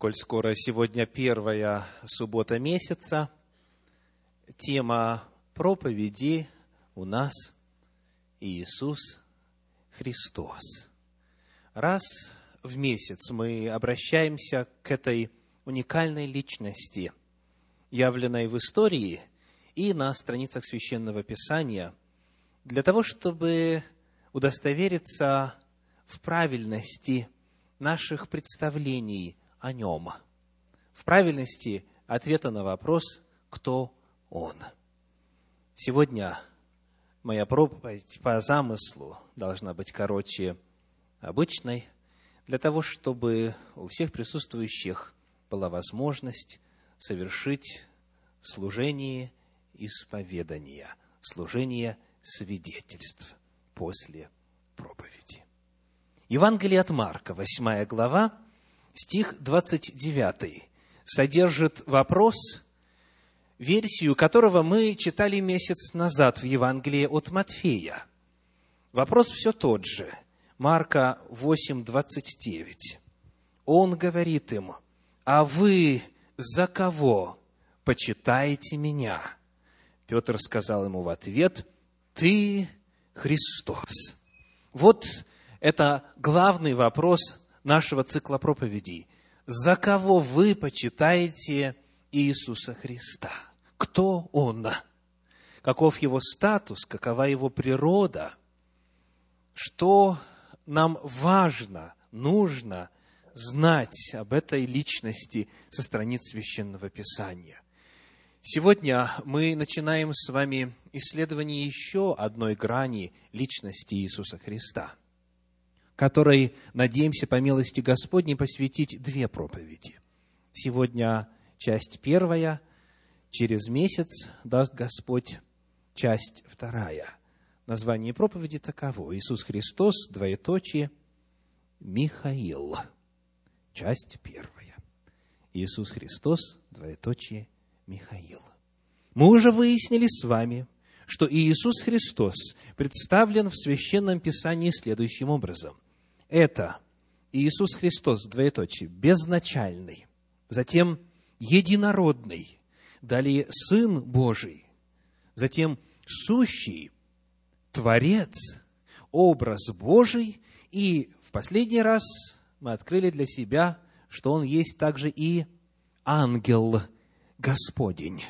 коль скоро сегодня первая суббота месяца, тема проповеди у нас Иисус Христос. Раз в месяц мы обращаемся к этой уникальной личности, явленной в истории и на страницах Священного Писания, для того, чтобы удостовериться в правильности наших представлений о нем, в правильности ответа на вопрос, кто он. Сегодня моя проповедь по замыслу должна быть короче обычной, для того, чтобы у всех присутствующих была возможность совершить служение исповедания, служение свидетельств после проповеди. Евангелие от Марка, 8 глава, стих 29, содержит вопрос, версию которого мы читали месяц назад в Евангелии от Матфея. Вопрос все тот же. Марка 8, 29. Он говорит им, а вы за кого почитаете меня? Петр сказал ему в ответ, ты Христос. Вот это главный вопрос нашего цикла проповедей. За кого вы почитаете Иисуса Христа? Кто Он? Каков Его статус? Какова Его природа? Что нам важно, нужно знать об этой личности со страниц Священного Писания? Сегодня мы начинаем с вами исследование еще одной грани личности Иисуса Христа – которой надеемся по милости Господней посвятить две проповеди. Сегодня часть первая, через месяц даст Господь часть вторая. Название проповеди таково. Иисус Христос, двоеточие, Михаил. Часть первая. Иисус Христос, двоеточие, Михаил. Мы уже выяснили с вами, что Иисус Христос представлен в Священном Писании следующим образом – это Иисус Христос, двоеточие, безначальный, затем единородный, далее Сын Божий, затем сущий, Творец, образ Божий, и в последний раз мы открыли для себя, что Он есть также и ангел Господень.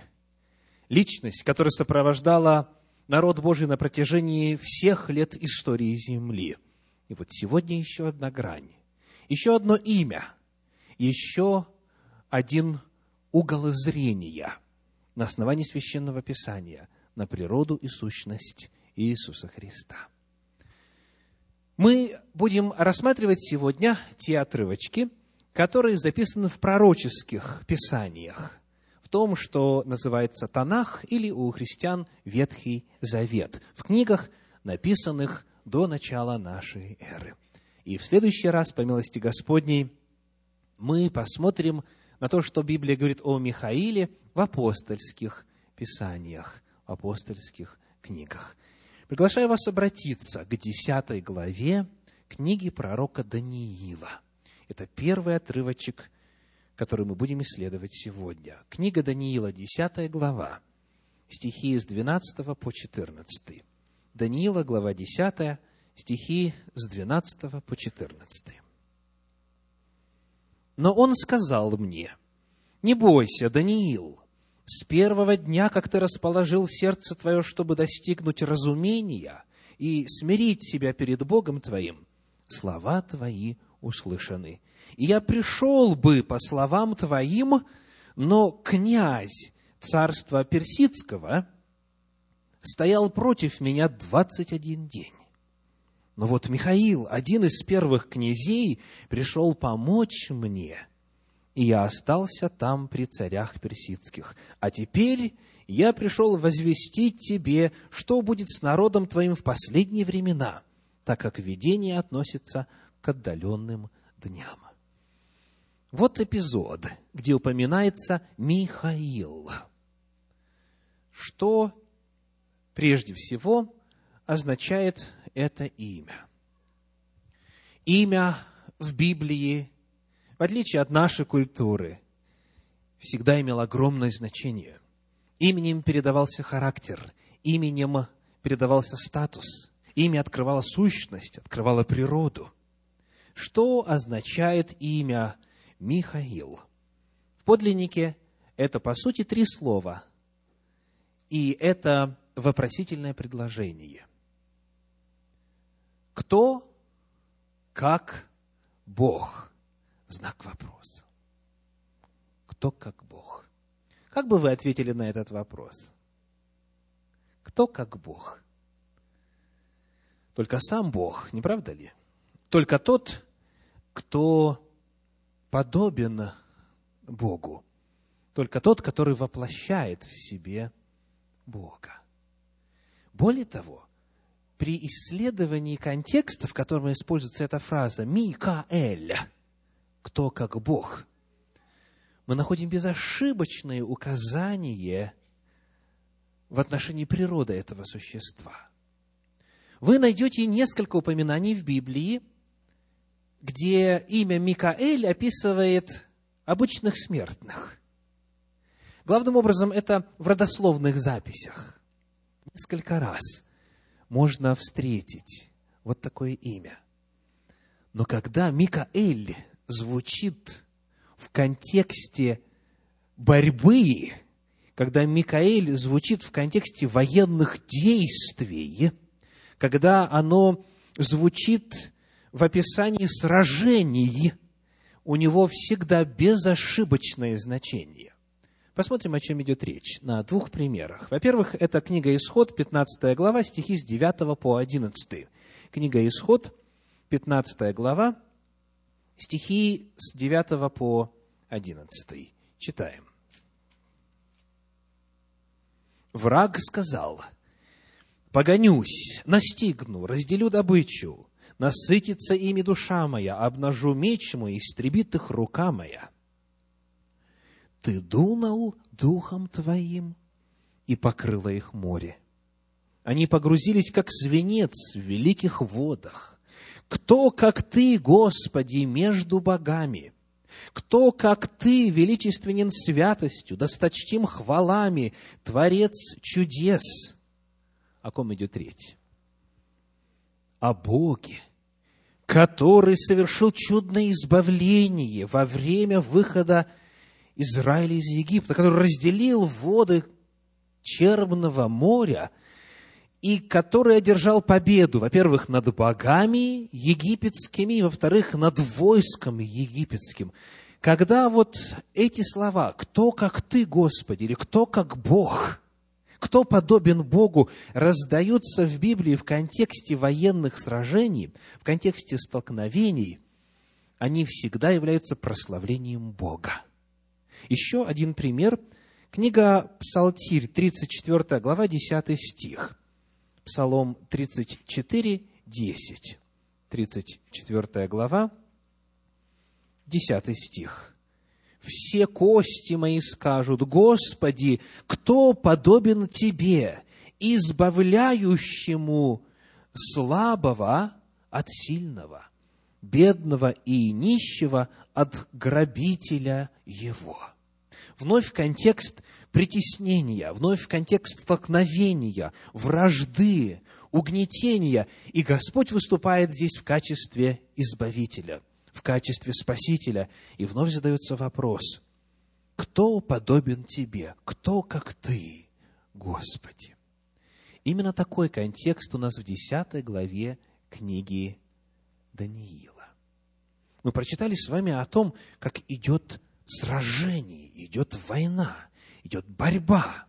Личность, которая сопровождала народ Божий на протяжении всех лет истории земли – и вот сегодня еще одна грань, еще одно имя, еще один угол зрения на основании Священного Писания на природу и сущность Иисуса Христа. Мы будем рассматривать сегодня те отрывочки, которые записаны в пророческих писаниях, в том, что называется Танах или у христиан Ветхий Завет, в книгах, написанных до начала нашей эры. И в следующий раз, по милости Господней, мы посмотрим на то, что Библия говорит о Михаиле в апостольских писаниях, в апостольских книгах. Приглашаю вас обратиться к десятой главе книги пророка Даниила. Это первый отрывочек, который мы будем исследовать сегодня. Книга Даниила, десятая глава, стихи с 12 по 14. Даниила, глава 10, стихи с 12 по 14. Но он сказал мне, не бойся, Даниил, с первого дня, как ты расположил сердце твое, чтобы достигнуть разумения и смирить себя перед Богом твоим, слова твои услышаны. И я пришел бы по словам твоим, но князь царства персидского – стоял против меня двадцать один день. Но вот Михаил, один из первых князей, пришел помочь мне, и я остался там при царях персидских. А теперь я пришел возвестить тебе, что будет с народом твоим в последние времена, так как видение относится к отдаленным дням. Вот эпизод, где упоминается Михаил. Что прежде всего означает это имя. Имя в Библии в отличие от нашей культуры, всегда имел огромное значение. Именем передавался характер, именем передавался статус, имя открывало сущность, открывало природу. Что означает имя Михаил? В подлиннике это, по сути, три слова. И это вопросительное предложение. Кто, как Бог? Знак вопроса. Кто, как Бог? Как бы вы ответили на этот вопрос? Кто, как Бог? Только сам Бог, не правда ли? Только тот, кто подобен Богу. Только тот, который воплощает в себе Бога. Более того, при исследовании контекста, в котором используется эта фраза «Микаэль», кто как Бог, мы находим безошибочное указание в отношении природы этого существа. Вы найдете несколько упоминаний в Библии, где имя Микаэль описывает обычных смертных. Главным образом это в родословных записях. Несколько раз можно встретить вот такое имя. Но когда Микаэль звучит в контексте борьбы, когда Микаэль звучит в контексте военных действий, когда оно звучит в описании сражений, у него всегда безошибочное значение. Посмотрим, о чем идет речь на двух примерах. Во-первых, это книга Исход, 15 глава, стихи с 9 по 11. Книга Исход, 15 глава, стихи с 9 по 11. Читаем. Враг сказал, «Погонюсь, настигну, разделю добычу, насытится ими душа моя, обнажу меч мой, истребит их рука моя». Ты дунул духом твоим, и покрыло их море. Они погрузились, как свинец в великих водах. Кто, как Ты, Господи, между богами? Кто, как Ты, величественен святостью, досточтим хвалами, Творец чудес? О ком идет речь? О Боге, который совершил чудное избавление во время выхода Израиля из Египта, который разделил воды Черного моря и который одержал победу, во-первых, над богами египетскими, и, во-вторых, над войском египетским. Когда вот эти слова «Кто как Ты, Господи?» или «Кто как Бог?» кто подобен Богу, раздаются в Библии в контексте военных сражений, в контексте столкновений, они всегда являются прославлением Бога. Еще один пример. Книга Псалтирь, 34 глава, 10 стих. Псалом 34, 10. 34 глава, 10 стих. «Все кости мои скажут, Господи, кто подобен Тебе, избавляющему слабого от сильного, бедного и нищего от грабителя его». Вновь контекст притеснения, вновь контекст столкновения, вражды, угнетения. И Господь выступает здесь в качестве избавителя, в качестве спасителя. И вновь задается вопрос, кто подобен тебе? Кто, как ты, Господи? Именно такой контекст у нас в 10 главе книги Даниила. Мы прочитали с вами о том, как идет сражение, идет война, идет борьба.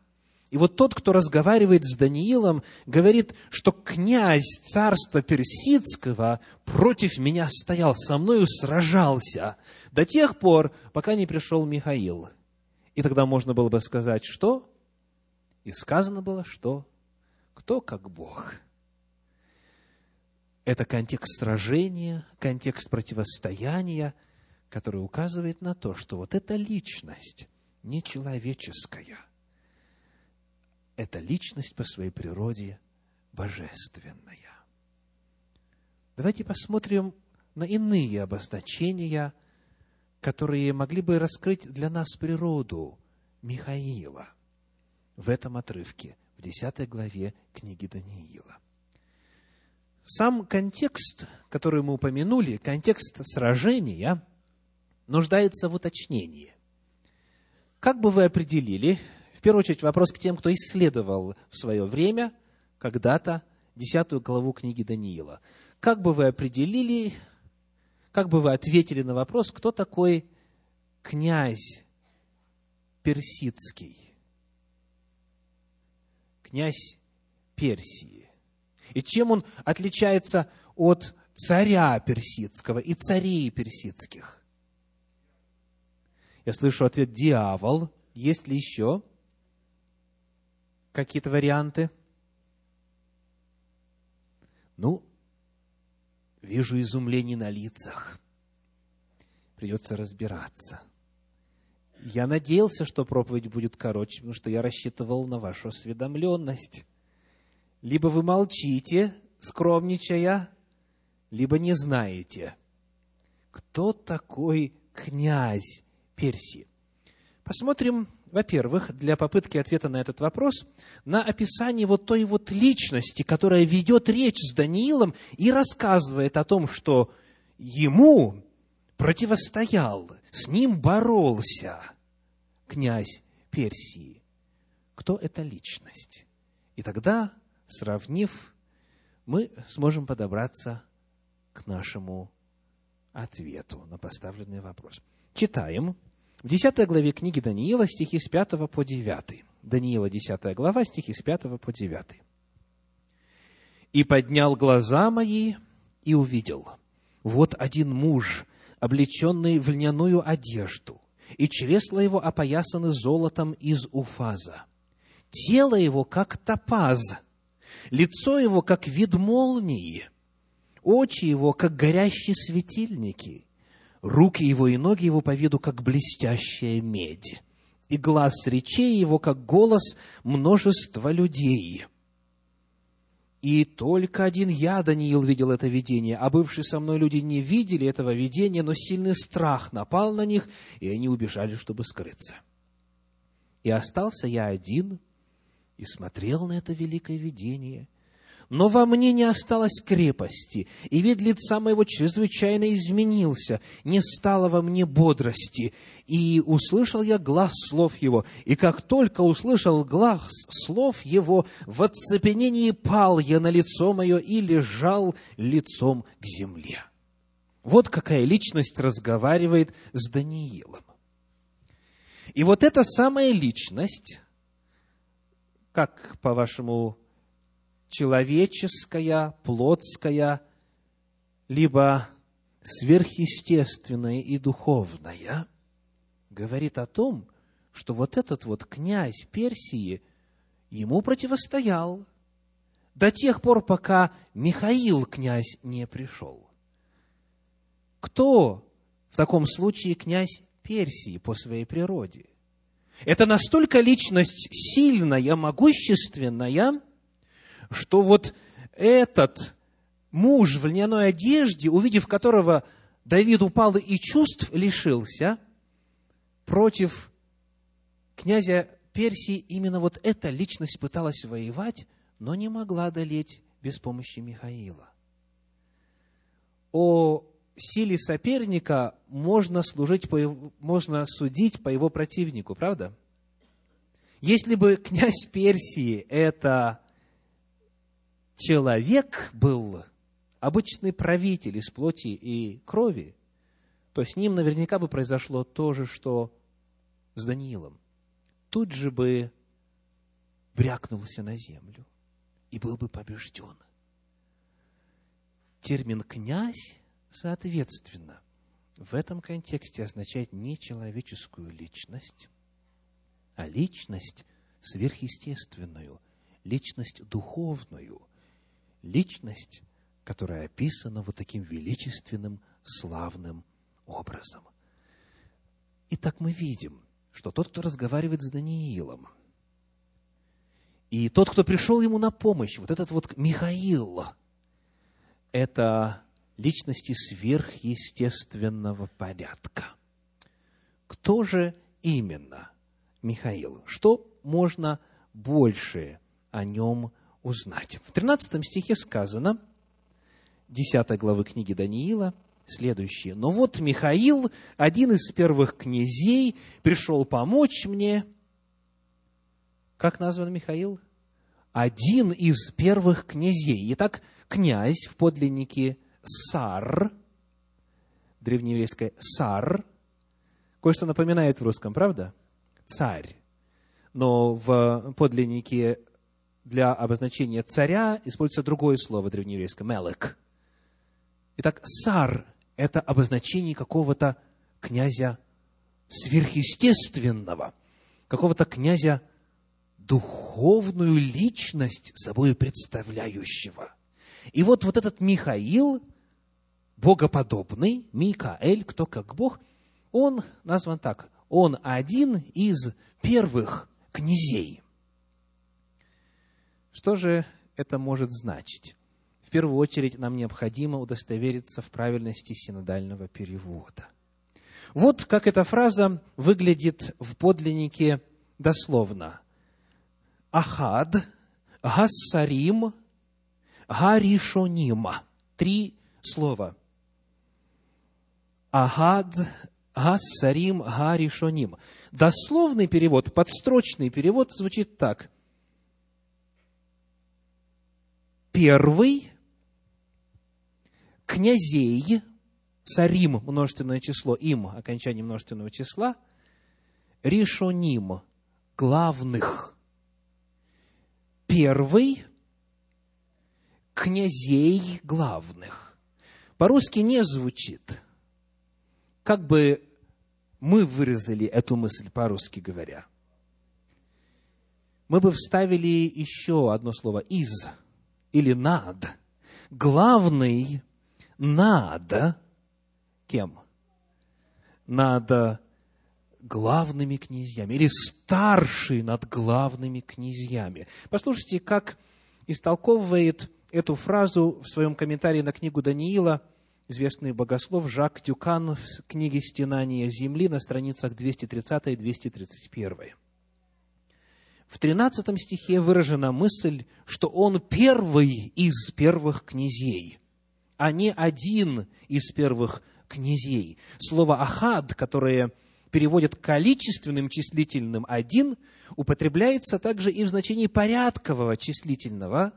И вот тот, кто разговаривает с Даниилом, говорит, что князь царства персидского против меня стоял, со мною сражался до тех пор, пока не пришел Михаил. И тогда можно было бы сказать, что? И сказано было, что? Кто как Бог? Это контекст сражения, контекст противостояния – который указывает на то, что вот эта личность нечеловеческая, эта личность по своей природе божественная. Давайте посмотрим на иные обозначения которые могли бы раскрыть для нас природу Михаила в этом отрывке, в 10 главе книги Даниила. Сам контекст, который мы упомянули, контекст сражения, нуждается в уточнении. Как бы вы определили, в первую очередь вопрос к тем, кто исследовал в свое время, когда-то, десятую главу книги Даниила. Как бы вы определили, как бы вы ответили на вопрос, кто такой князь персидский? Князь Персии. И чем он отличается от царя персидского и царей персидских? Я слышу ответ «дьявол». Есть ли еще какие-то варианты? Ну, вижу изумление на лицах. Придется разбираться. Я надеялся, что проповедь будет короче, потому что я рассчитывал на вашу осведомленность. Либо вы молчите, скромничая, либо не знаете, кто такой князь Персии. Посмотрим, во-первых, для попытки ответа на этот вопрос, на описание вот той вот личности, которая ведет речь с Даниилом и рассказывает о том, что ему противостоял, с ним боролся князь Персии. Кто эта личность? И тогда сравнив, мы сможем подобраться к нашему ответу на поставленный вопрос. Читаем в 10 главе книги Даниила стихи с 5 по 9. Даниила, 10 глава, стихи с 5 по 9. «И поднял глаза мои, и увидел, вот один муж, облеченный в льняную одежду, и чресла его опоясаны золотом из уфаза. Тело его, как топаз, лицо его, как вид молнии, очи его, как горящие светильники, руки его и ноги его по виду, как блестящая медь, и глаз речей его, как голос множества людей. И только один я, Даниил, видел это видение, а бывшие со мной люди не видели этого видения, но сильный страх напал на них, и они убежали, чтобы скрыться. И остался я один – и смотрел на это великое видение. Но во мне не осталось крепости, и вид лица моего чрезвычайно изменился, не стало во мне бодрости. И услышал я глаз слов его, и как только услышал глаз слов его, в оцепенении пал я на лицо мое и лежал лицом к земле. Вот какая личность разговаривает с Даниилом. И вот эта самая личность как, по-вашему, человеческая, плотская, либо сверхъестественная и духовная, говорит о том, что вот этот вот князь Персии ему противостоял до тех пор, пока Михаил князь не пришел. Кто в таком случае князь Персии по своей природе? Это настолько личность сильная, могущественная, что вот этот муж в льняной одежде, увидев которого Давид упал и чувств лишился, против князя Персии именно вот эта личность пыталась воевать, но не могла одолеть без помощи Михаила. О силе соперника можно, служить по его, можно судить по его противнику, правда? Если бы князь Персии это человек был, обычный правитель из плоти и крови, то с ним наверняка бы произошло то же, что с Даниилом. Тут же бы брякнулся на землю и был бы побежден. Термин «князь» Соответственно, в этом контексте означает не человеческую личность, а личность сверхъестественную, личность духовную, личность, которая описана вот таким величественным, славным образом. Итак, мы видим, что тот, кто разговаривает с Даниилом, и тот, кто пришел ему на помощь, вот этот вот Михаил, это личности сверхъестественного порядка. Кто же именно Михаил? Что можно больше о нем узнать? В 13 стихе сказано, 10 главы книги Даниила, следующее. «Но вот Михаил, один из первых князей, пришел помочь мне». Как назван Михаил? Один из первых князей. Итак, князь в подлиннике Сар, древнееврейское Сар, кое-что напоминает в русском, правда? Царь. Но в подлиннике для обозначения царя используется другое слово древнееврейское – мелек. Итак, Сар – это обозначение какого-то князя сверхъестественного, какого-то князя духовную личность собой представляющего. И вот, вот этот Михаил, богоподобный, Микаэль, кто как Бог, он назван так, он один из первых князей. Что же это может значить? В первую очередь нам необходимо удостовериться в правильности синодального перевода. Вот как эта фраза выглядит в подлиннике дословно. Ахад, Гассарим, Гаришоним. Три слова. Агад, Гассарим, Гаришоним. Дословный перевод, подстрочный перевод звучит так. Первый князей, сарим, множественное число, им, окончание множественного числа, ришоним, главных. Первый князей главных. По-русски не звучит. Как бы мы выразили эту мысль по-русски говоря? Мы бы вставили еще одно слово «из» или «над». Главный над кем? Над главными князьями или старший над главными князьями. Послушайте, как истолковывает эту фразу в своем комментарии на книгу Даниила известный богослов Жак Тюкан в книге «Стенание земли» на страницах 230 и 231. В 13 стихе выражена мысль, что он первый из первых князей, а не один из первых князей. Слово «ахад», которое переводят количественным числительным «один», употребляется также и в значении порядкового числительного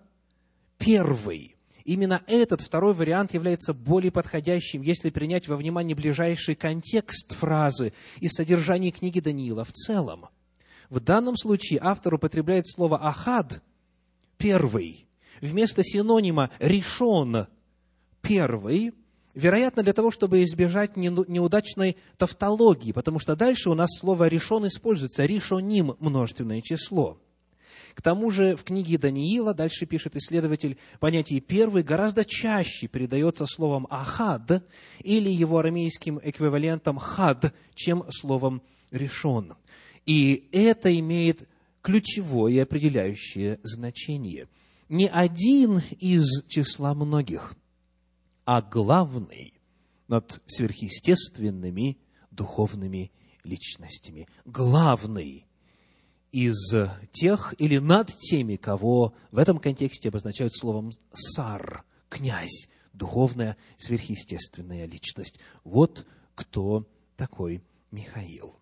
первый. Именно этот второй вариант является более подходящим, если принять во внимание ближайший контекст фразы и содержание книги Даниила в целом. В данном случае автор употребляет слово «ахад» – «первый», вместо синонима «решен» – «первый», вероятно, для того, чтобы избежать неудачной тавтологии, потому что дальше у нас слово «решен» используется, «решоним» – множественное число – к тому же в книге Даниила, дальше пишет исследователь, понятие «первый» гораздо чаще передается словом «ахад» или его арамейским эквивалентом «хад», чем словом «решен». И это имеет ключевое определяющее значение. Не один из числа многих, а главный над сверхъестественными духовными личностями. Главный из тех или над теми, кого в этом контексте обозначают словом «сар», «князь», духовная, сверхъестественная личность. Вот кто такой Михаил.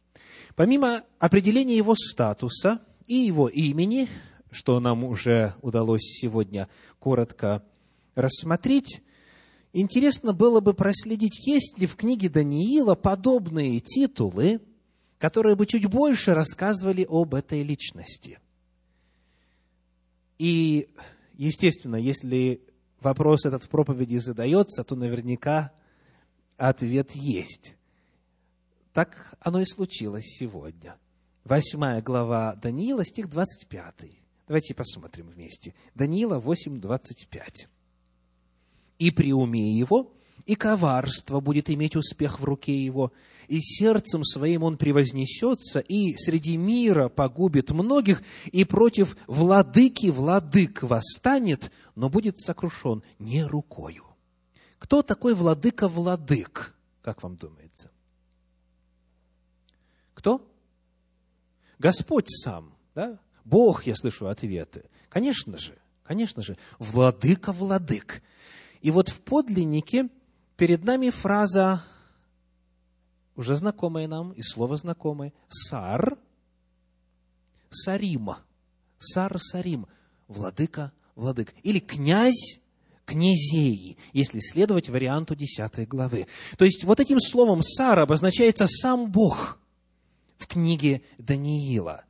Помимо определения его статуса и его имени, что нам уже удалось сегодня коротко рассмотреть, интересно было бы проследить, есть ли в книге Даниила подобные титулы – которые бы чуть больше рассказывали об этой личности. И, естественно, если вопрос этот в проповеди задается, то наверняка ответ есть. Так оно и случилось сегодня. Восьмая глава Даниила, стих 25. Давайте посмотрим вместе. Даниила 8, 25. «И при уме его, и коварство будет иметь успех в руке его, и сердцем своим он превознесется, и среди мира погубит многих, и против владыки владык восстанет, но будет сокрушен не рукою. Кто такой владыка владык, как вам думается? Кто? Господь сам, да? Бог, я слышу ответы. Конечно же, конечно же, владыка владык. И вот в подлиннике перед нами фраза, уже знакомая нам, и слово знакомое, «сар», «сарима», «сар Сарим», владыка владык. Или князь князей, если следовать варианту 10 главы. То есть вот этим словом «сар» обозначается сам Бог в книге Даниила.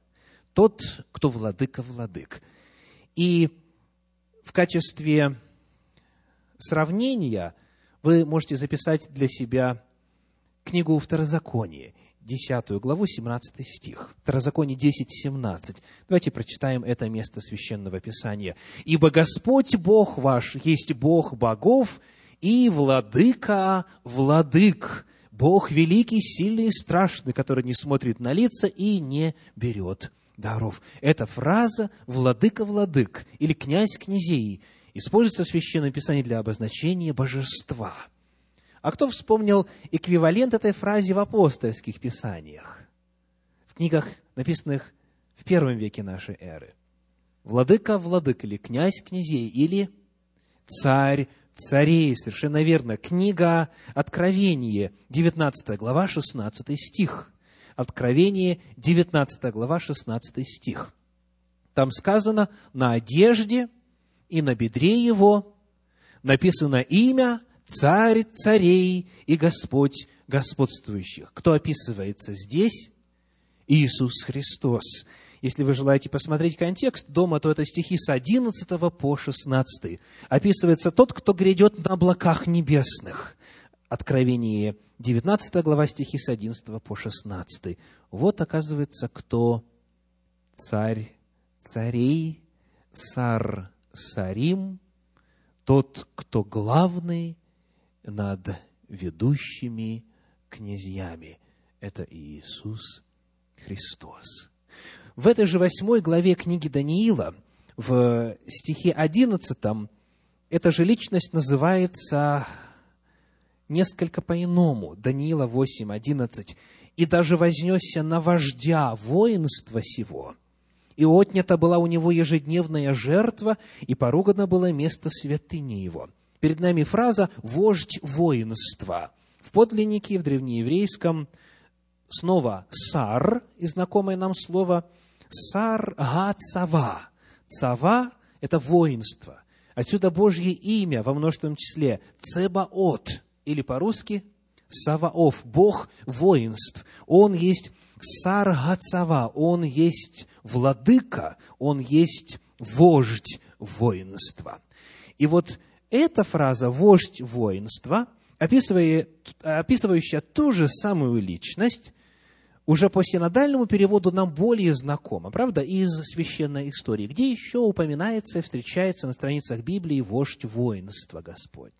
Тот, кто владыка владык. И в качестве сравнения вы можете записать для себя книгу Второзакония, 10 главу, 17 стих. Второзаконие 10, 17. Давайте прочитаем это место Священного Писания. «Ибо Господь Бог ваш есть Бог богов и владыка владык, Бог великий, сильный и страшный, который не смотрит на лица и не берет даров». Эта фраза «владыка владык» или «князь князей» используется в Священном Писании для обозначения божества – а кто вспомнил эквивалент этой фразе в апостольских писаниях? В книгах, написанных в первом веке нашей эры. Владыка владык или князь князей или царь царей. Совершенно верно. Книга Откровение, 19 глава, 16 стих. Откровение, 19 глава, 16 стих. Там сказано, на одежде и на бедре его написано имя царь царей и Господь господствующих. Кто описывается здесь? Иисус Христос. Если вы желаете посмотреть контекст дома, то это стихи с 11 по 16. Описывается тот, кто грядет на облаках небесных. Откровение 19 глава стихи с 11 по 16. Вот, оказывается, кто царь царей, сар сарим, тот, кто главный над ведущими князьями. Это Иисус Христос. В этой же восьмой главе книги Даниила, в стихе одиннадцатом, эта же личность называется несколько по-иному. Даниила 8, 11. «И даже вознесся на вождя воинства сего, и отнята была у него ежедневная жертва, и поругано было место святыни его» перед нами фраза «вождь воинства». В подлиннике, в древнееврейском, снова «сар», и знакомое нам слово «сар га цава». Цава – это воинство. Отсюда Божье имя во множественном числе Цебаот, или по-русски Саваоф, Бог воинств. Он есть Сар Гацава, Он есть владыка, Он есть вождь воинства. И вот эта фраза «вождь воинства», описывающая ту же самую личность, уже по синодальному переводу нам более знакома, правда, из священной истории, где еще упоминается и встречается на страницах Библии вождь воинства Господня.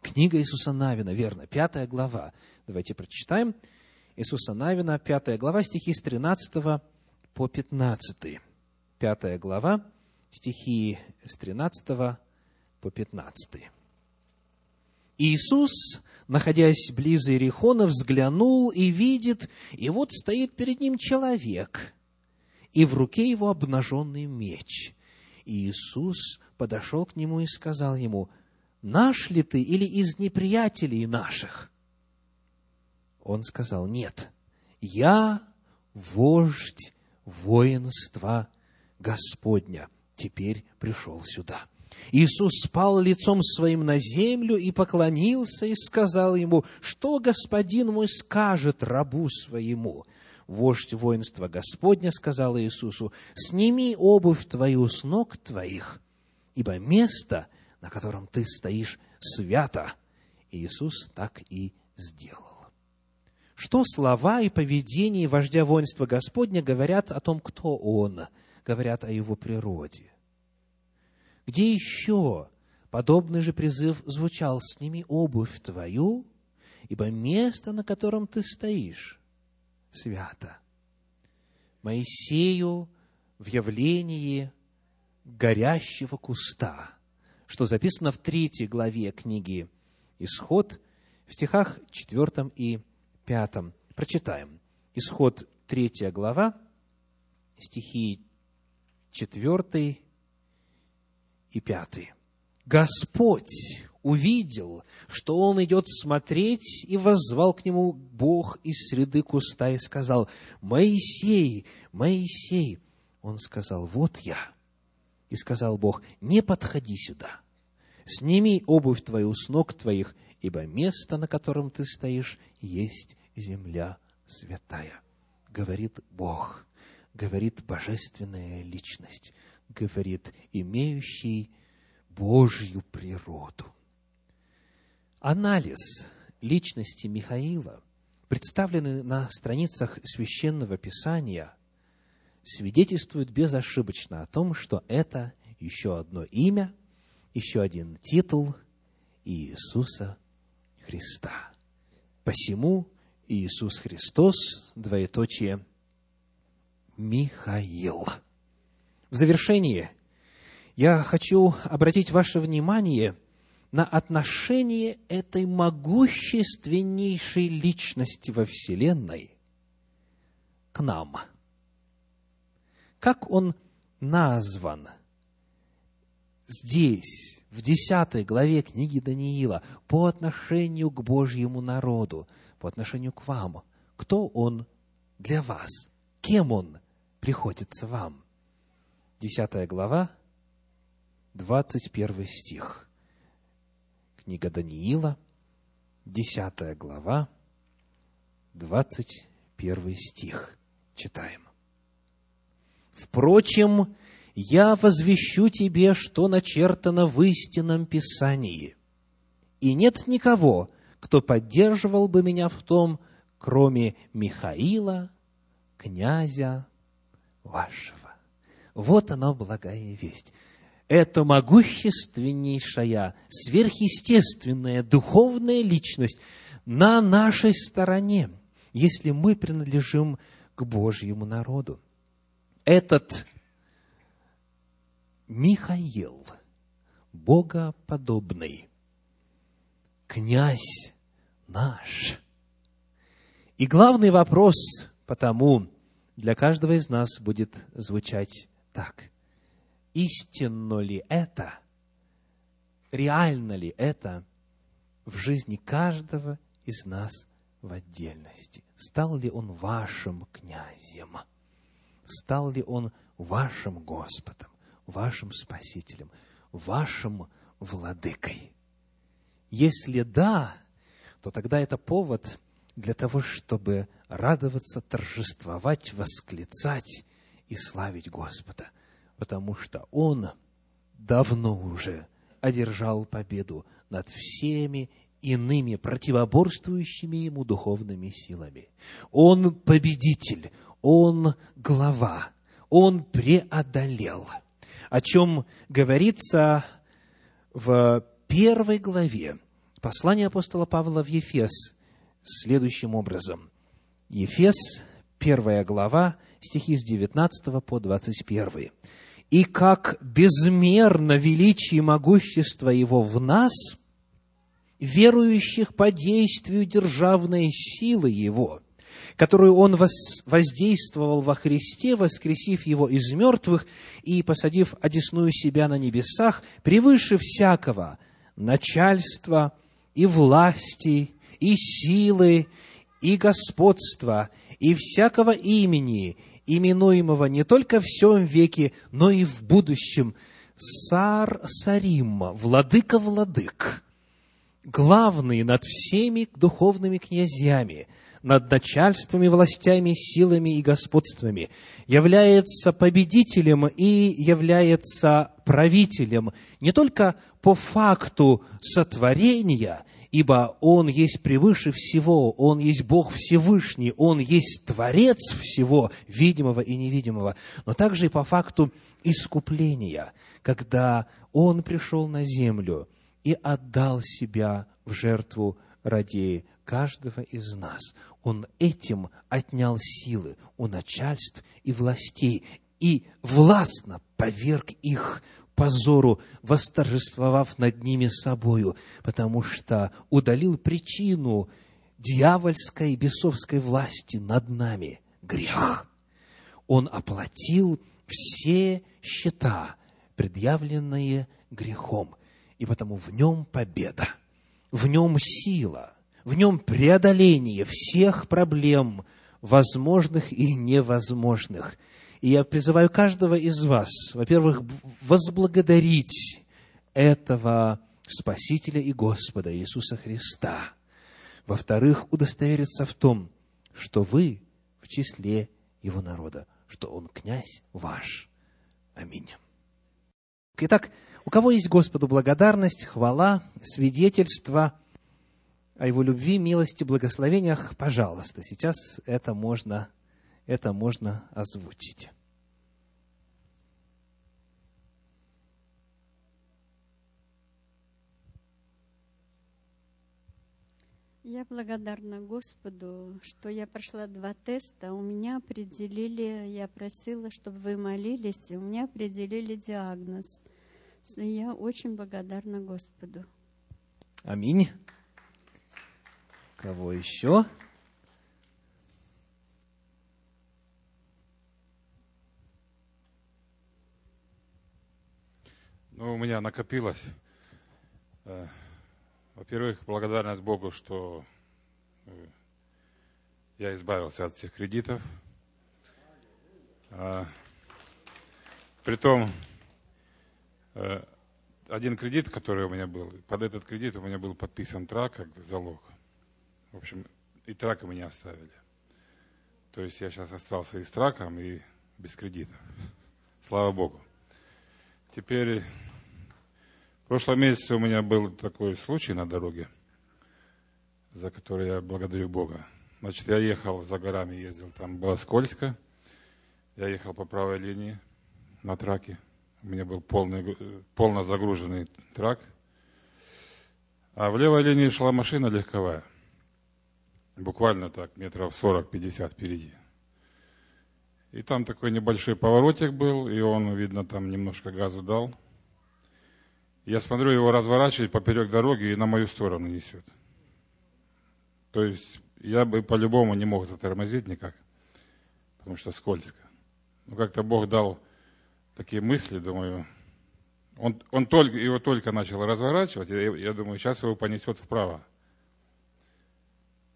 Книга Иисуса Навина, верно, пятая глава. Давайте прочитаем. Иисуса Навина, пятая глава, стихи с 13 по 15. Пятая глава, стихи с 13 по 15. Иисус, находясь близ Иерихона, взглянул и видит, и вот стоит перед ним человек, и в руке его обнаженный меч. И Иисус подошел к нему и сказал ему, «Наш ли ты или из неприятелей наших?» Он сказал, «Нет, я вождь воинства Господня» теперь пришел сюда. Иисус спал лицом своим на землю и поклонился и сказал ему, что господин мой скажет рабу своему? Вождь воинства Господня сказал Иисусу, сними обувь твою с ног твоих, ибо место, на котором ты стоишь, свято. Иисус так и сделал. Что слова и поведение вождя воинства Господня говорят о том, кто он, говорят о его природе? Где еще подобный же призыв звучал? «Сними обувь твою, ибо место, на котором ты стоишь, свято». Моисею в явлении горящего куста, что записано в третьей главе книги «Исход», в стихах четвертом и пятом. Прочитаем. Исход 3 глава, стихи 4 и 5. Господь увидел, что он идет смотреть, и воззвал к нему Бог из среды куста и сказал, «Моисей, Моисей!» Он сказал, «Вот я». И сказал Бог, «Не подходи сюда, сними обувь твою с ног твоих, ибо место, на котором ты стоишь, есть земля святая». Говорит Бог, говорит божественная личность, говорит имеющий Божью природу. Анализ личности Михаила, представленный на страницах Священного Писания, свидетельствует безошибочно о том, что это еще одно имя, еще один титул Иисуса Христа. Посему Иисус Христос, двоеточие, Михаил. В завершение я хочу обратить ваше внимание на отношение этой могущественнейшей личности во Вселенной к нам. Как он назван здесь, в десятой главе книги Даниила, по отношению к Божьему народу, по отношению к вам. Кто он для вас? Кем он приходится вам? Десятая глава, двадцать первый стих. Книга Даниила, 10 глава, 21 стих. Читаем. «Впрочем, я возвещу тебе, что начертано в истинном Писании, и нет никого, кто поддерживал бы меня в том, кроме Михаила, князя вашего». Вот она, благая весть это могущественнейшая, сверхъестественная, духовная личность на нашей стороне, если мы принадлежим к Божьему народу. Этот Михаил, богоподобный, князь наш. И главный вопрос потому для каждого из нас будет звучать так истинно ли это, реально ли это в жизни каждого из нас в отдельности. Стал ли он вашим князем? Стал ли он вашим Господом, вашим Спасителем, вашим владыкой? Если да, то тогда это повод для того, чтобы радоваться, торжествовать, восклицать и славить Господа – потому что Он давно уже одержал победу над всеми иными противоборствующими ему духовными силами. Он победитель, он глава, он преодолел. О чем говорится в первой главе послания апостола Павла в Ефес следующим образом. Ефес, первая глава, стихи с 19 по 21 и как безмерно величие и могущество Его в нас, верующих по действию державной силы Его, которую Он воздействовал во Христе, воскресив Его из мертвых и посадив одесную себя на небесах, превыше всякого начальства и власти, и силы, и господства, и всякого имени, именуемого не только в всем веке, но и в будущем. Сар Сарима, владыка владык, главный над всеми духовными князьями, над начальствами, властями, силами и господствами, является победителем и является правителем не только по факту сотворения – ибо Он есть превыше всего, Он есть Бог Всевышний, Он есть Творец всего, видимого и невидимого, но также и по факту искупления, когда Он пришел на землю и отдал себя в жертву ради каждого из нас. Он этим отнял силы у начальств и властей и властно поверг их позору, восторжествовав над ними собою, потому что удалил причину дьявольской и бесовской власти над нами грех. Он оплатил все счета, предъявленные грехом, и потому в нем победа, в нем сила, в нем преодоление всех проблем, возможных и невозможных. И я призываю каждого из вас, во-первых, возблагодарить этого Спасителя и Господа Иисуса Христа. Во-вторых, удостовериться в том, что вы в числе Его народа, что Он князь ваш. Аминь. Итак, у кого есть Господу благодарность, хвала, свидетельство о Его любви, милости, благословениях, пожалуйста, сейчас это можно, это можно озвучить. Я благодарна Господу, что я прошла два теста. У меня определили, я просила, чтобы вы молились, и у меня определили диагноз. Я очень благодарна Господу. Аминь. Кого еще? Меня накопилось. Э, во-первых, благодарность Богу, что э, я избавился от всех кредитов. А, притом, э, один кредит, который у меня был, под этот кредит у меня был подписан трак как залог. В общем, и трака мы не оставили. То есть я сейчас остался и с траком, и без кредитов. Слава Богу. Теперь прошлом месяце у меня был такой случай на дороге, за который я благодарю Бога. Значит, я ехал за горами, ездил, там было скользко. Я ехал по правой линии на траке. У меня был полный, полно загруженный трак. А в левой линии шла машина легковая. Буквально так, метров 40-50 впереди. И там такой небольшой поворотик был, и он, видно, там немножко газу дал – я смотрю, его разворачивает поперек дороги и на мою сторону несет. То есть я бы по-любому не мог затормозить никак, потому что скользко. Но как-то Бог дал такие мысли, думаю, он, он только, его только начал разворачивать, я, я думаю, сейчас его понесет вправо.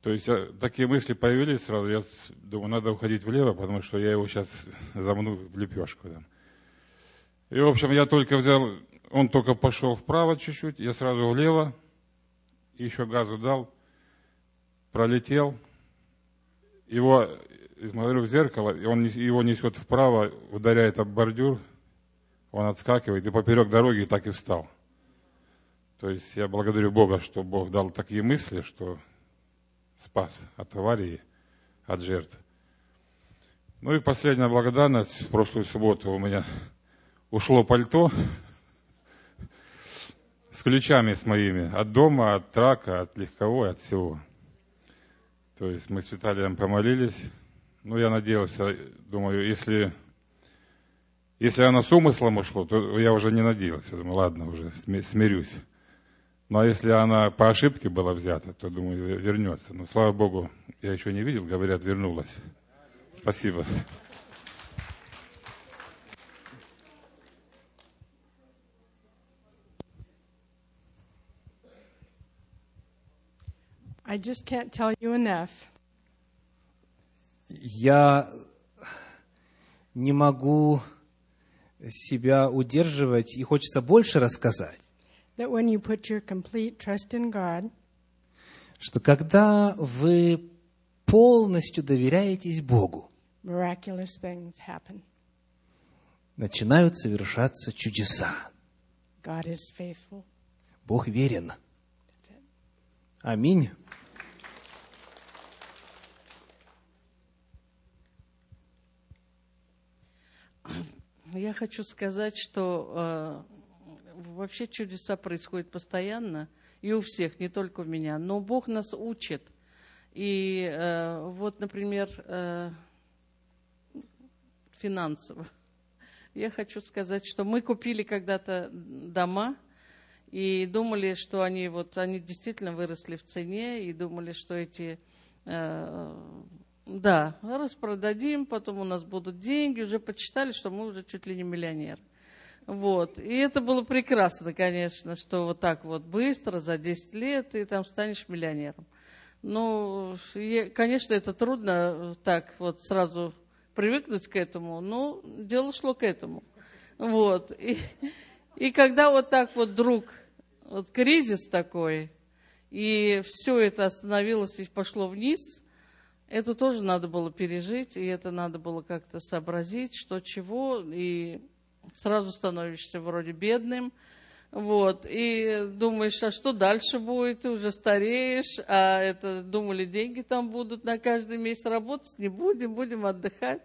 То есть я, такие мысли появились сразу, я думаю, надо уходить влево, потому что я его сейчас замну в лепешку. Да. И, в общем, я только взял он только пошел вправо чуть-чуть, я сразу влево, еще газу дал, пролетел. Его, смотрю в зеркало, и он его несет вправо, ударяет об бордюр, он отскакивает и поперек дороги так и встал. То есть я благодарю Бога, что Бог дал такие мысли, что спас от аварии, от жертв. Ну и последняя благодарность. В прошлую субботу у меня ушло пальто с ключами с моими, от дома, от трака, от легковой, от всего. То есть мы с Виталием помолились. Ну, я надеялся, думаю, если, если она с умыслом ушло, то я уже не надеялся. Думаю, ладно, уже смирюсь. Ну, а если она по ошибке была взята, то, думаю, вернется. Но, слава Богу, я еще не видел, говорят, вернулась. Спасибо. I just can't tell you enough. Я не могу себя удерживать, и хочется больше рассказать. That when you put your complete trust in God, что когда вы полностью доверяетесь Богу, miraculous things happen. начинают совершаться чудеса. God is faithful. Бог верен. Аминь. Я хочу сказать, что э, вообще чудеса происходят постоянно, и у всех, не только у меня. Но Бог нас учит. И э, вот, например, э, финансово. Я хочу сказать, что мы купили когда-то дома, И думали, что они вот, они действительно выросли в цене, и думали, что эти, э, да, распродадим, потом у нас будут деньги, уже почитали, что мы уже чуть ли не миллионер. Вот. И это было прекрасно, конечно, что вот так вот быстро, за 10 лет, ты там станешь миллионером. Ну, конечно, это трудно э, так вот сразу привыкнуть к этому, но дело шло к этому. Вот. И, и когда вот так вот вдруг вот кризис такой, и все это остановилось и пошло вниз, это тоже надо было пережить, и это надо было как-то сообразить, что чего, и сразу становишься вроде бедным, вот, и думаешь, а что дальше будет, ты уже стареешь, а это, думали, деньги там будут на каждый месяц работать, не будем, будем отдыхать,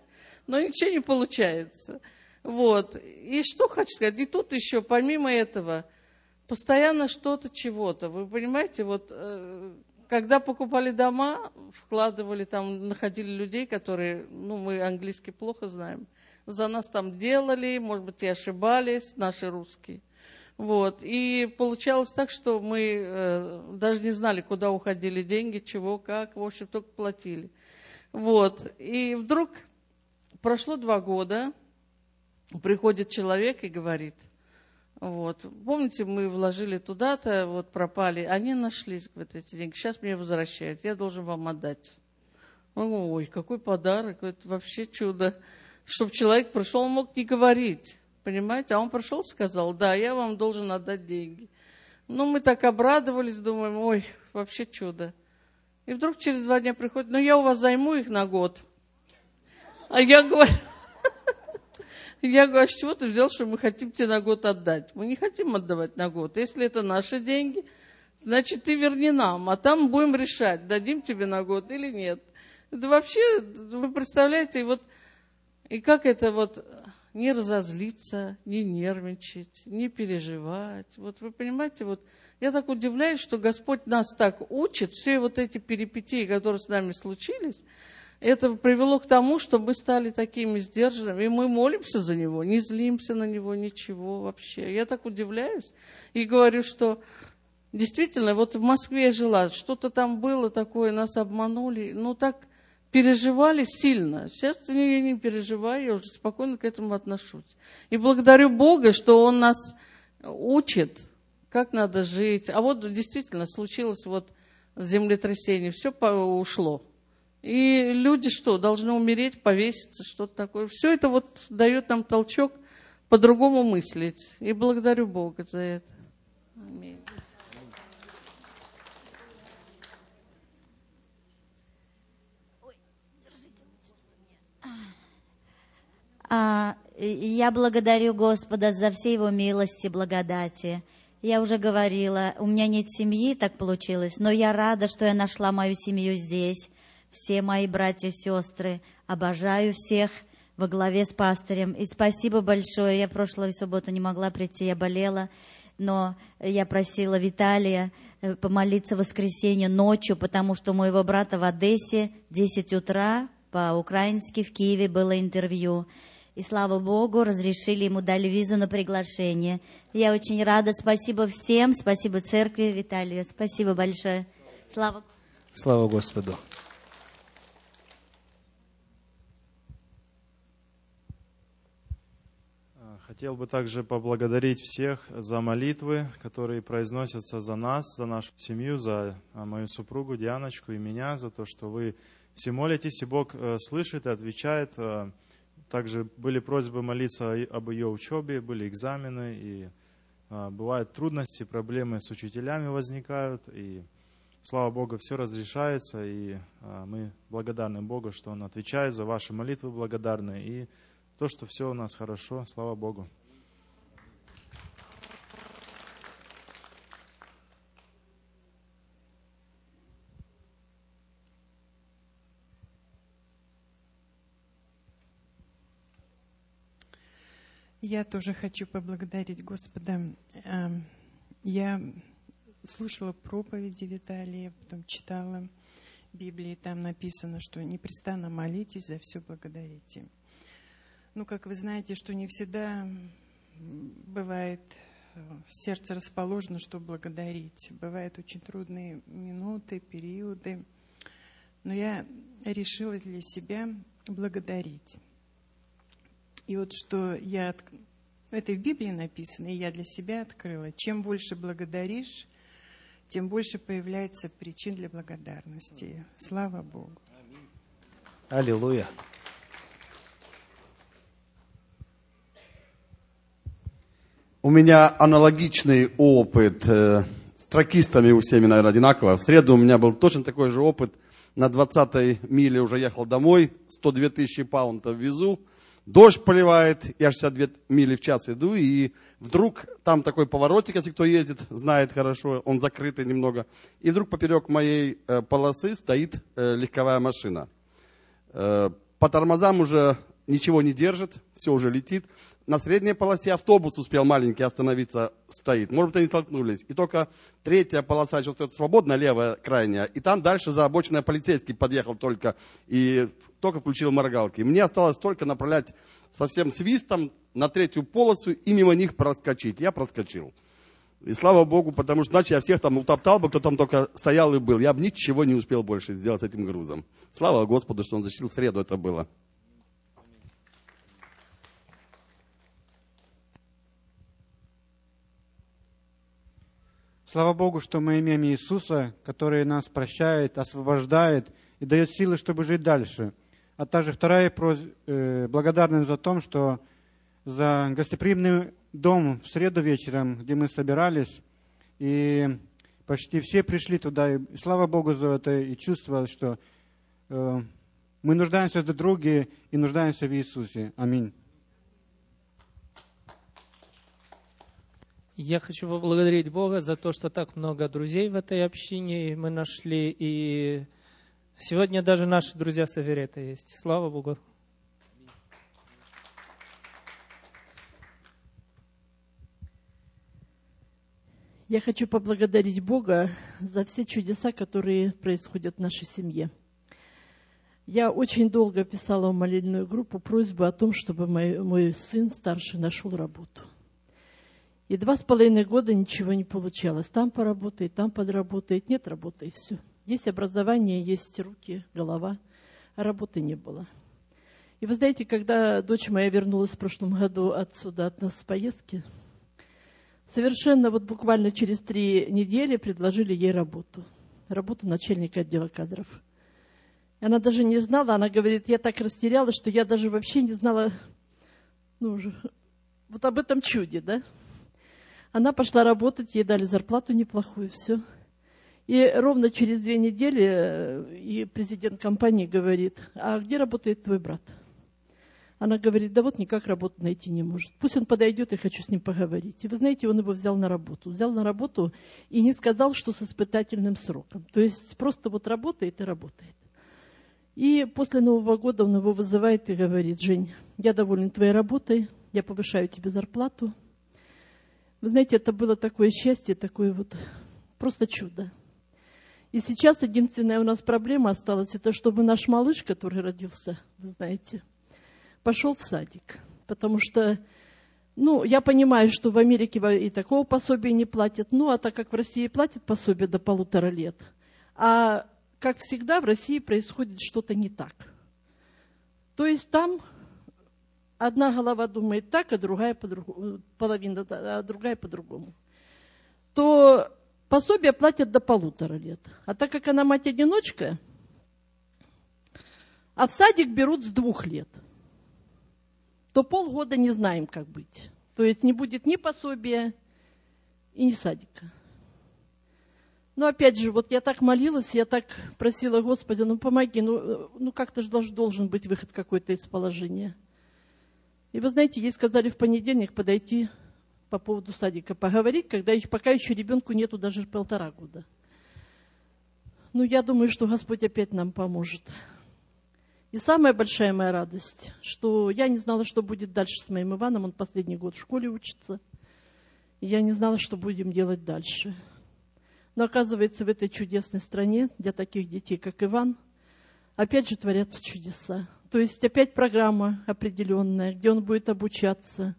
но ничего не получается. Вот, и что хочу сказать, и тут еще, помимо этого, постоянно что-то, чего-то, вы понимаете, вот, э, когда покупали дома, вкладывали там, находили людей, которые, ну, мы английский плохо знаем, за нас там делали, может быть, и ошибались, наши русские. Вот. И получалось так, что мы э, даже не знали, куда уходили деньги, чего, как, в общем, только платили. Вот. И вдруг прошло два года, приходит человек и говорит, вот, помните, мы вложили туда-то, вот пропали, они нашлись, говорят, эти деньги, сейчас мне возвращают, я должен вам отдать. Ой, какой подарок, это вообще чудо. Чтобы человек пришел, он мог не говорить, понимаете? А он пришел, сказал, да, я вам должен отдать деньги. Ну, мы так обрадовались, думаем, ой, вообще чудо. И вдруг через два дня приходит, ну, я у вас займу их на год. А я говорю, я говорю, а с чего ты взял, что мы хотим тебе на год отдать? Мы не хотим отдавать на год. Если это наши деньги, значит, ты верни нам, а там будем решать, дадим тебе на год или нет. Это вообще, вы представляете, и вот, и как это вот не разозлиться, не нервничать, не переживать. Вот вы понимаете, вот я так удивляюсь, что Господь нас так учит, все вот эти перипетии, которые с нами случились, это привело к тому, что мы стали такими сдержанными, и мы молимся за него, не злимся на него, ничего вообще. Я так удивляюсь и говорю, что действительно, вот в Москве я жила, что-то там было такое, нас обманули, ну так переживали сильно. Сейчас я не переживаю, я уже спокойно к этому отношусь. И благодарю Бога, что Он нас учит, как надо жить. А вот действительно случилось вот землетрясение, все ушло. И люди что, должны умереть, повеситься, что-то такое. Все это вот дает нам толчок по-другому мыслить. И благодарю Бога за это. Аминь. А, и Я благодарю Господа за все Его милости, благодати. Я уже говорила, у меня нет семьи, так получилось, но я рада, что я нашла мою семью здесь. Все мои братья и сестры, обожаю всех во главе с пастырем. И спасибо большое. Я прошлую субботу не могла прийти, я болела, но я просила Виталия э, помолиться в воскресенье ночью, потому что у моего брата в Одессе 10 утра по-украински в Киеве было интервью. И слава Богу, разрешили ему, дали визу на приглашение. Я очень рада. Спасибо всем. Спасибо церкви, Виталию. Спасибо большое. Слава Слава Господу. А, Хотел бы также поблагодарить всех за молитвы, которые произносятся за нас, за нашу семью, за а, мою супругу Дианочку и меня, за то, что вы все молитесь, и Бог э, слышит и отвечает. Э, Также были просьбы молиться об ее учебе, были экзамены, и а, бывают трудности, проблемы с учителями возникают, и слава Богу, все разрешается, и мы благодарны Богу, что Он отвечает за ваши молитвы, благодарны, и то, что все у нас хорошо, слава Богу. Я тоже хочу поблагодарить Господа. Эм, Я слушала проповеди Виталия, потом читала Библии, там написано, что непрестанно молитесь, за все благодарите. Ну, как вы знаете, что не всегда бывает сердце расположено, чтобы благодарить. Бывают очень трудные минуты, периоды. Но я решила для себя благодарить. И вот что я... от- Это в Библии написано, и я для себя открыла. Чем больше благодаришь, тем больше появляется причин для благодарности. Слава Богу. Аллилуйя. У меня аналогичный опыт э, с тракистами у всеми, наверное, одинаково. В среду у меня был точно такой же опыт. На 20-й миле уже ехал домой, 102 тысячи паунтов везу. Дождь поливает, я 62 мили в час иду, и вдруг там такой поворотик, если кто ездит, знает хорошо, он закрытый немного. И вдруг поперек моей э, полосы стоит э, легковая машина. По тормозам уже ничего не держит, все уже летит. На средней полосе автобус успел маленький остановиться, стоит. Может быть, они столкнулись. И только третья полоса еще остается свободная, левая крайняя. И там дальше за обочиной полицейский подъехал только и только включил моргалки. Мне осталось только направлять со всем свистом на третью полосу и мимо них проскочить. Я проскочил. И слава Богу, потому что иначе я всех там утоптал бы, кто там только стоял и был. Я бы ничего не успел больше сделать с этим грузом. Слава Господу, что он защитил в среду это было. Слава Богу, что мы имеем Иисуса, который нас прощает, освобождает и дает силы, чтобы жить дальше. А также вторая прос- э, благодарность за то, что за гостеприимный дом в среду вечером, где мы собирались, и почти все пришли туда. И слава Богу за это, и чувствовал, что э, мы нуждаемся в друге и нуждаемся в Иисусе. Аминь. Я хочу поблагодарить Бога за то, что так много друзей в этой общине мы нашли. И сегодня даже наши друзья Саверета есть. Слава Богу. Я хочу поблагодарить Бога за все чудеса, которые происходят в нашей семье. Я очень долго писала в молельную группу просьбу о том, чтобы мой, мой сын старший нашел работу. И два с половиной года ничего не получалось. Там поработает, там подработает. Нет работы, и все. Есть образование, есть руки, голова, а работы не было. И вы знаете, когда дочь моя вернулась в прошлом году отсюда, от нас с поездки, совершенно вот буквально через три недели предложили ей работу. Работу начальника отдела кадров. И Она даже не знала, она говорит, я так растерялась, что я даже вообще не знала, ну, вот об этом чуде, да? Она пошла работать, ей дали зарплату неплохую, все. И ровно через две недели э, и президент компании говорит, а где работает твой брат? Она говорит, да вот никак работу найти не может. Пусть он подойдет, я хочу с ним поговорить. И вы знаете, он его взял на работу. Взял на работу и не сказал, что с испытательным сроком. То есть просто вот работает и работает. И после Нового года он его вызывает и говорит, Жень, я доволен твоей работой, я повышаю тебе зарплату. Вы знаете, это было такое счастье, такое вот просто чудо. И сейчас единственная у нас проблема осталась, это чтобы наш малыш, который родился, вы знаете, пошел в садик. Потому что, ну, я понимаю, что в Америке и такого пособия не платят, ну, а так как в России платят пособие до полутора лет, а как всегда в России происходит что-то не так. То есть там одна голова думает так, а другая по-другому, половина, а другая по-другому. То пособие платят до полутора лет. А так как она мать-одиночка, а в садик берут с двух лет, то полгода не знаем, как быть. То есть не будет ни пособия и ни садика. Но опять же, вот я так молилась, я так просила Господи, ну помоги, ну, ну как-то же должен быть выход какой-то из положения. И вы знаете, ей сказали в понедельник подойти по поводу садика поговорить, когда еще, пока еще ребенку нету даже полтора года. Ну, я думаю, что Господь опять нам поможет. И самая большая моя радость, что я не знала, что будет дальше с моим Иваном, он последний год в школе учится. И я не знала, что будем делать дальше. Но оказывается, в этой чудесной стране для таких детей, как Иван, опять же творятся чудеса. То есть опять программа определенная, где он будет обучаться.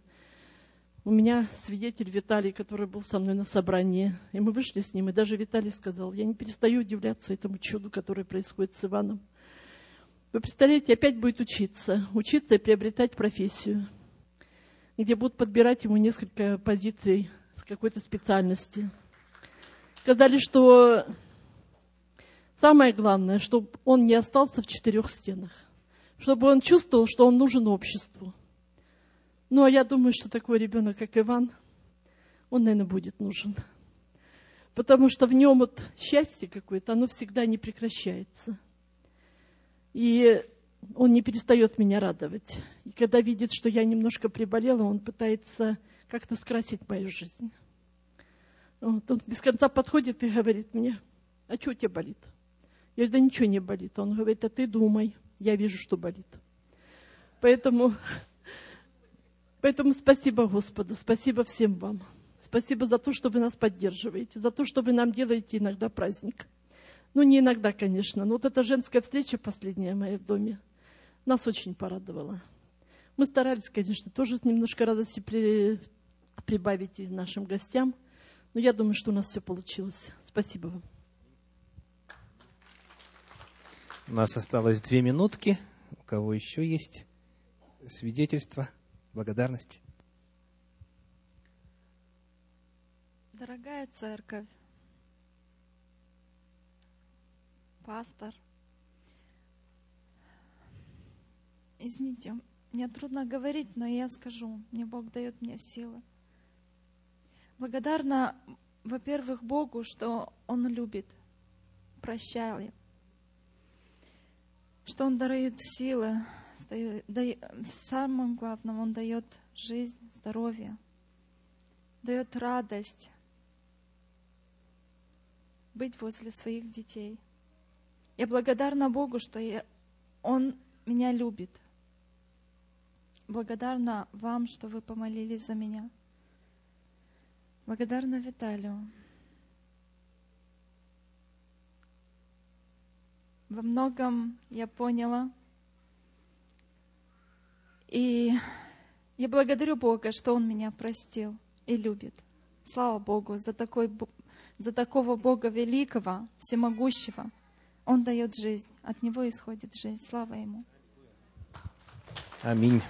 У меня свидетель Виталий, который был со мной на собрании. И мы вышли с ним, и даже Виталий сказал, я не перестаю удивляться этому чуду, которое происходит с Иваном. Вы представляете, опять будет учиться, учиться и приобретать профессию, где будут подбирать ему несколько позиций с какой-то специальности. Сказали, что самое главное, чтобы он не остался в четырех стенах, чтобы он чувствовал, что он нужен обществу. Ну, а я думаю, что такой ребенок, как Иван, он, наверное, будет нужен. Потому что в нем вот счастье какое-то, оно всегда не прекращается. И он не перестает меня радовать. И когда видит, что я немножко приболела, он пытается как-то скрасить мою жизнь. Вот, он без конца подходит и говорит мне, а что у тебя болит? Я говорю, да ничего не болит. Он говорит, а ты думай, я вижу, что болит. Поэтому, поэтому спасибо Господу, спасибо всем вам. Спасибо за то, что вы нас поддерживаете, за то, что вы нам делаете иногда праздник. Ну, не иногда, конечно, но вот эта женская встреча последняя моя в доме нас очень порадовала. Мы старались, конечно, тоже немножко радости при, прибавить и нашим гостям, но я думаю, что у нас все получилось. Спасибо вам. У нас осталось две минутки. У кого еще есть свидетельства, благодарности? Дорогая церковь, пастор, извините, мне трудно говорить, но я скажу, мне Бог дает мне силы. Благодарна, во-первых, Богу, что Он любит, прощает, что Он дает силы, в самом главном Он дает жизнь, здоровье, дает радость быть возле своих детей. Я благодарна Богу, что я, Он меня любит. Благодарна вам, что вы помолились за меня. Благодарна Виталию. Во многом я поняла. И я благодарю Бога, что Он меня простил и любит. Слава Богу за, такой, за такого Бога великого, всемогущего. Он дает жизнь, от Него исходит жизнь. Слава Ему. Аминь.